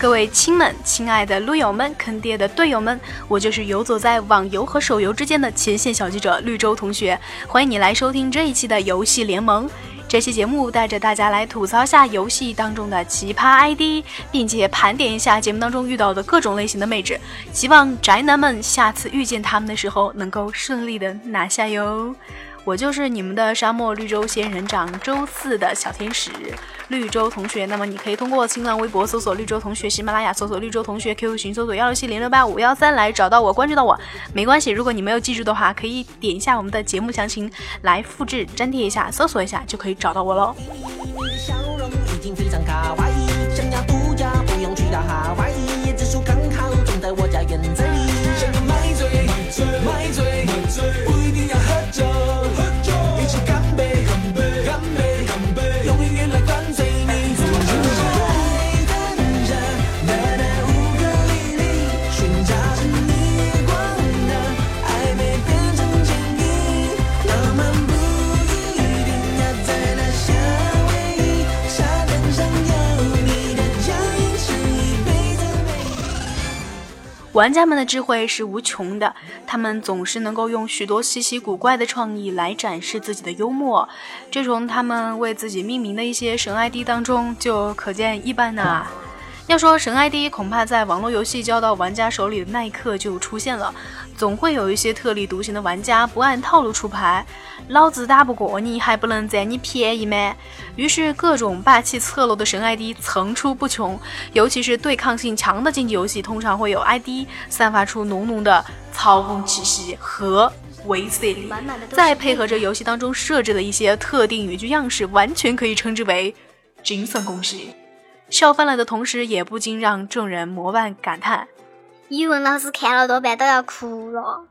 各位亲们，亲爱的撸友们，坑爹的队友们，我就是游走在网游和手游之间的前线小记者绿洲同学，欢迎你来收听这一期的游戏联盟。这期节目带着大家来吐槽下游戏当中的奇葩 ID，并且盘点一下节目当中遇到的各种类型的妹纸，希望宅男们下次遇见他们的时候能够顺利的拿下哟。我就是你们的沙漠绿洲仙人掌周四的小天使绿洲同学。那么你可以通过新浪微博搜索绿洲同学，喜马拉雅搜索绿洲同学，QQ 群搜索幺六七零六八五幺三来找到我，关注到我。没关系，如果你没有记住的话，可以点一下我们的节目详情来复制粘贴一下，搜索一下就可以找到我喽。玩家们的智慧是无穷的，他们总是能够用许多稀奇古怪的创意来展示自己的幽默，这从他们为自己命名的一些神 ID 当中就可见一斑呢。要说神 ID，恐怕在网络游戏交到玩家手里的那一刻就出现了。总会有一些特立独行的玩家不按套路出牌，老子打不过你，还不能占你便宜吗？于是各种霸气侧漏的神 ID 层出不穷。尤其是对抗性强的竞技游戏，通常会有 ID 散发出浓浓的操控气息和威慑力，再配合着游戏当中设置的一些特定语句样式，完全可以称之为精算公式。笑翻了的同时，也不禁让众人膜拜感叹：语文老师看了多半都要哭了。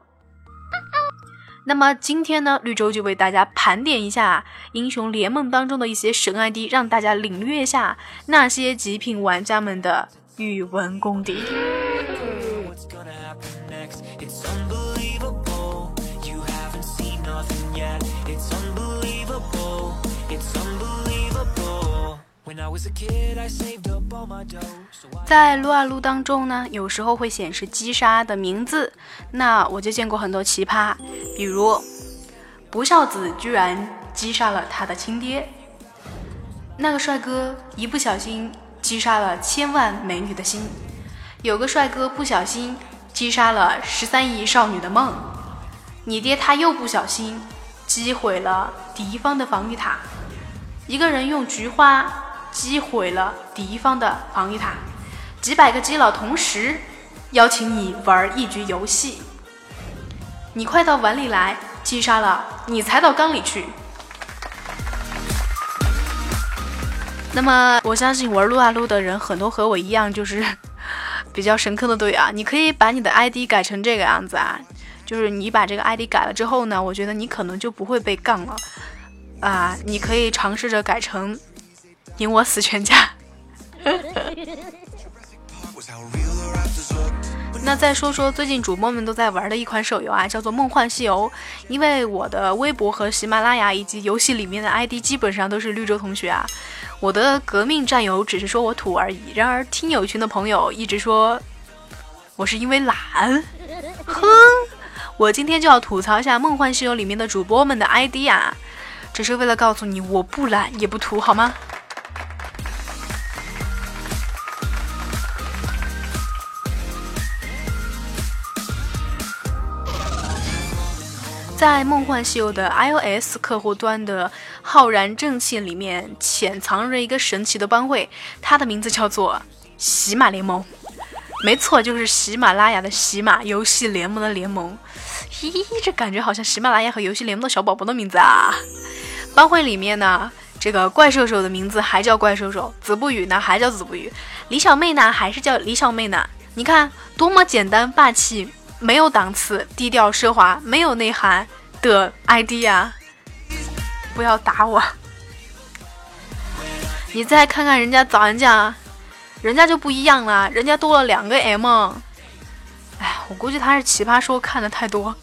那么今天呢，绿洲就为大家盘点一下英雄联盟当中的一些神 ID，让大家领略一下那些极品玩家们的语文功底。在撸啊撸当中呢，有时候会显示击杀的名字，那我就见过很多奇葩，比如不孝子居然击杀了他的亲爹，那个帅哥一不小心击杀了千万美女的心，有个帅哥不小心击杀了十三亿少女的梦，你爹他又不小心击毁了敌方的防御塔，一个人用菊花。击毁了敌方的防御塔，几百个基佬同时邀请你玩一局游戏，你快到碗里来，击杀了你才到缸里去。那么我相信玩撸啊撸的人很多和我一样，就是 比较深刻的队啊。你可以把你的 ID 改成这个样子啊，就是你把这个 ID 改了之后呢，我觉得你可能就不会被杠了啊。你可以尝试着改成。赢我死全家。那再说说最近主播们都在玩的一款手游啊，叫做《梦幻西游》。因为我的微博和喜马拉雅以及游戏里面的 ID 基本上都是绿洲同学啊，我的革命战友只是说我土而已。然而听友群的朋友一直说我是因为懒。哼，我今天就要吐槽一下《梦幻西游》里面的主播们的 ID 啊，只是为了告诉你我不懒也不土，好吗？在《梦幻西游》的 iOS 客户端的浩然正气里面，潜藏着一个神奇的帮会，它的名字叫做喜马联盟。没错，就是喜马拉雅的喜马游戏联盟的联盟。咦，这感觉好像喜马拉雅和游戏联盟的小宝宝的名字啊！帮会里面呢，这个怪兽手的名字还叫怪兽手，子不语呢还叫子不语，李小妹呢还是叫李小妹呢。你看多么简单霸气，没有档次，低调奢华，没有内涵的 ID 啊！不要打我。你再看看人家早安酱，人家就不一样了，人家多了两个 M。哎，我估计他是奇葩说看的太多。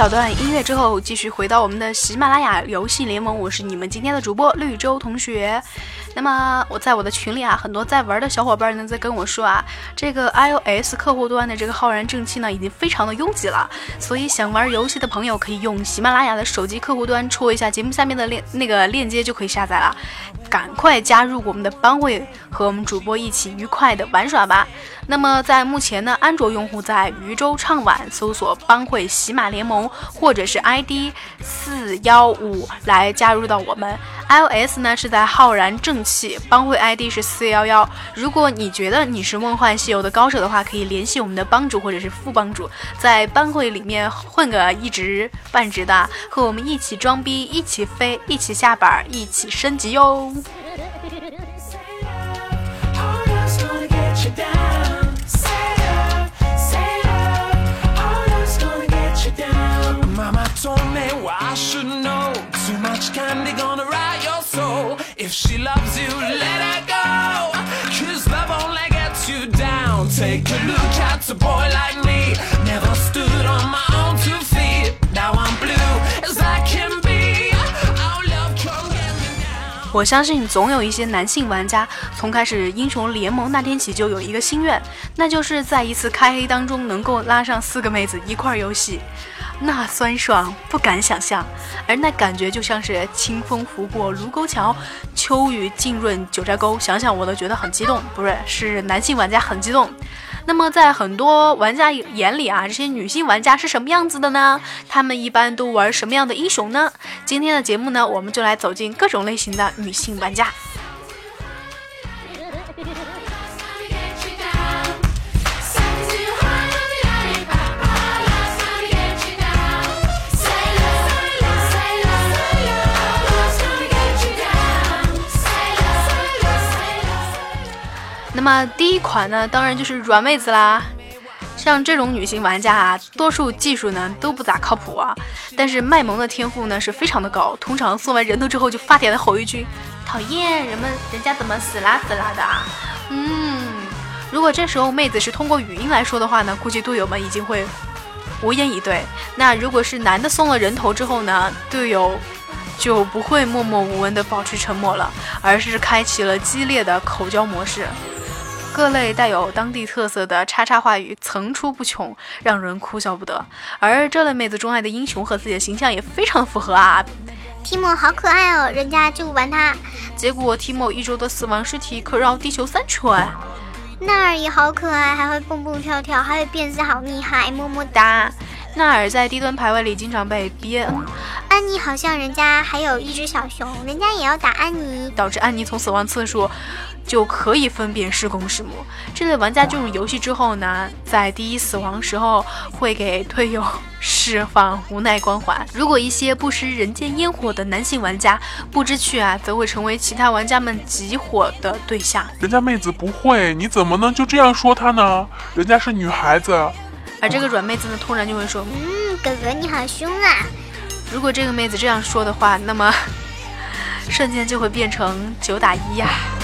小段音乐之后，继续回到我们的喜马拉雅游戏联盟。我是你们今天的主播绿洲同学。那么我在我的群里啊，很多在玩的小伙伴呢在跟我说啊，这个 iOS 客户端的这个浩然正气呢已经非常的拥挤了，所以想玩游戏的朋友可以用喜马拉雅的手机客户端戳一下节目下面的链那个链接就可以下载了，赶快加入我们的班会，和我们主播一起愉快的玩耍吧。那么在目前呢，安卓用户在渔舟畅玩搜索帮会喜马联盟，或者是 ID 四幺五来加入到我们。iOS 呢是在浩然正气帮会 ID 是四幺幺。如果你觉得你是梦幻西游的高手的话，可以联系我们的帮主或者是副帮主，在帮会里面混个一职半职的，和我们一起装逼，一起飞，一起下板，一起升级哟。If she loves you, let her go. Cause love only gets you down. Take a look at a boy like me. Never stood on my own two feet. Now I'm blue as I can be. Our love can't get me down. 我相信总有一些男性玩家从开始英雄联盟那天起就有一个心愿，那就是在一次开黑当中能够拉上四个妹子一块儿游戏。那酸爽不敢想象，而那感觉就像是清风拂过卢沟桥，秋雨浸润九寨沟，想想我都觉得很激动。不是，是男性玩家很激动。那么在很多玩家眼里啊，这些女性玩家是什么样子的呢？她们一般都玩什么样的英雄呢？今天的节目呢，我们就来走进各种类型的女性玩家。那么第一款呢，当然就是软妹子啦。像这种女性玩家啊，多数技术呢都不咋靠谱啊，但是卖萌的天赋呢是非常的高。通常送完人头之后，就发嗲的吼一句：“讨厌，人们人家怎么死啦死啦的啊？”嗯，如果这时候妹子是通过语音来说的话呢，估计队友们已经会无言以对。那如果是男的送了人头之后呢，队友就不会默默无闻的保持沉默了，而是开启了激烈的口交模式。各类带有当地特色的叉叉话语层出不穷，让人哭笑不得。而这类妹子钟爱的英雄和自己的形象也非常符合啊。提莫好可爱哦，人家就玩他，结果提莫一周的死亡尸体可绕地球三圈。纳尔也好可爱，还会蹦蹦跳跳，还会变身好厉害，么么哒。纳尔在低端排位里经常被憋。安妮好像人家还有一只小熊，人家也要打安妮，导致安妮从死亡次数。就可以分辨是公是母。这类玩家进入游戏之后呢，在第一死亡时候会给队友释放无奈光环。如果一些不食人间烟火的男性玩家不知趣啊，则会成为其他玩家们集火的对象。人家妹子不会，你怎么能就这样说她呢？人家是女孩子。而这个软妹子呢，突然就会说：“嗯，哥哥你好凶啊！”如果这个妹子这样说的话，那么 瞬间就会变成九打一呀。么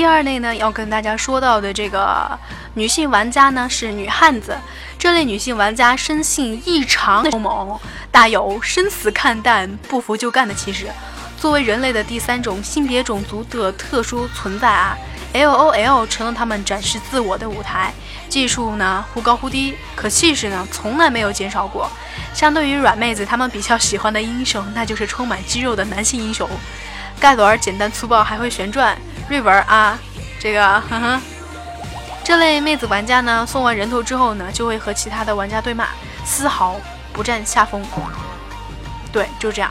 第二类呢，要跟大家说到的这个女性玩家呢是女汉子。这类女性玩家生性异常的猛，大有生死看淡、不服就干的气势。作为人类的第三种性别种族的特殊存在啊，L O L 成了他们展示自我的舞台。技术呢忽高忽低，可气势呢从来没有减少过。相对于软妹子，他们比较喜欢的英雄，那就是充满肌肉的男性英雄。盖伦儿简单粗暴，还会旋转。瑞文啊，这个，呵呵，这类妹子玩家呢，送完人头之后呢，就会和其他的玩家对骂，丝毫不占下风。对，就这样。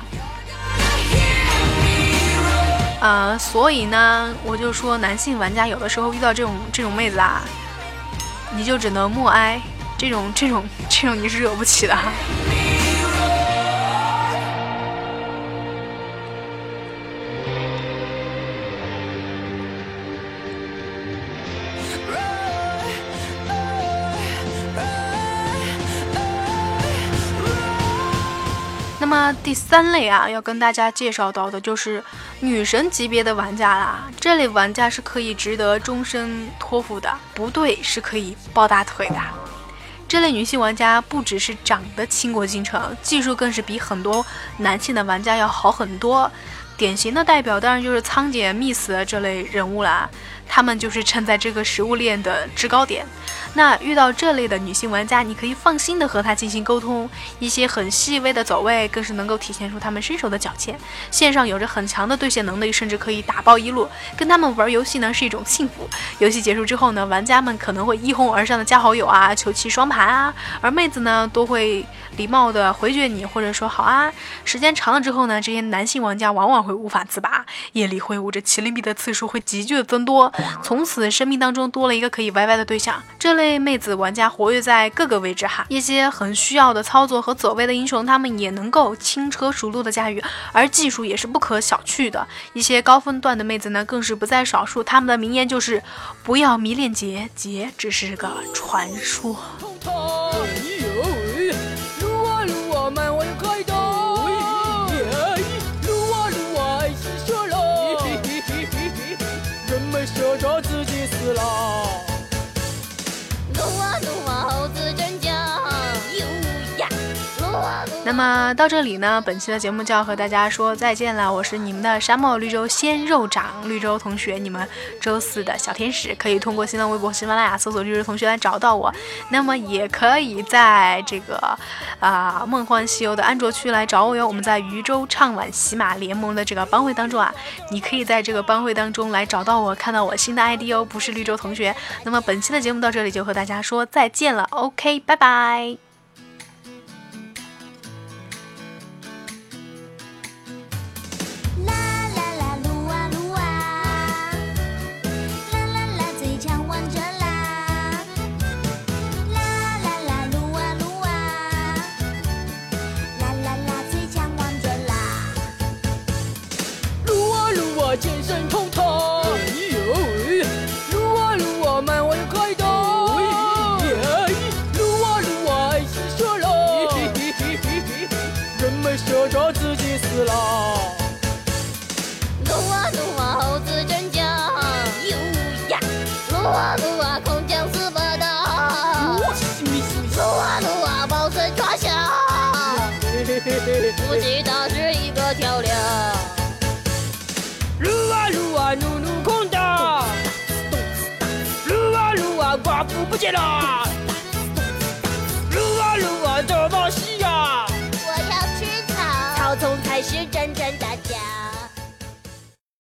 呃，所以呢，我就说男性玩家有的时候遇到这种这种妹子啊，你就只能默哀，这种这种这种你是惹不起的哈。那第三类啊，要跟大家介绍到的就是女神级别的玩家啦。这类玩家是可以值得终身托付的，不对是可以抱大腿的。这类女性玩家不只是长得倾国倾城，技术更是比很多男性的玩家要好很多。典型的代表当然就是仓姐、Miss 这类人物啦。他们就是站在这个食物链的制高点。那遇到这类的女性玩家，你可以放心的和她进行沟通，一些很细微的走位，更是能够体现出她们身手的矫健。线上有着很强的对线能力，甚至可以打爆一路。跟她们玩游戏呢是一种幸福。游戏结束之后呢，玩家们可能会一哄而上的加好友啊，求其双排啊，而妹子呢都会礼貌的回绝你，或者说好啊。时间长了之后呢，这些男性玩家往往会无法自拔，夜里挥舞着麒麟臂的次数会急剧的增多。从此，生命当中多了一个可以 YY 的对象。这类妹子玩家活跃在各个位置哈，一些很需要的操作和走位的英雄，他们也能够轻车熟路的驾驭，而技术也是不可小觑的。一些高分段的妹子呢，更是不在少数。他们的名言就是“不要迷恋杰，杰只是个传说”。long. 那么到这里呢，本期的节目就要和大家说再见了。我是你们的沙漠绿洲鲜肉长绿洲同学，你们周四的小天使，可以通过新浪微博、喜马拉雅搜索绿洲同学来找到我。那么也可以在这个啊梦幻西游的安卓区来找我哟。我们在渝州唱晚喜马联盟的这个帮会当中啊，你可以在这个帮会当中来找到我，看到我新的 ID 哦，不是绿洲同学。那么本期的节目到这里就和大家说再见了，OK，拜拜。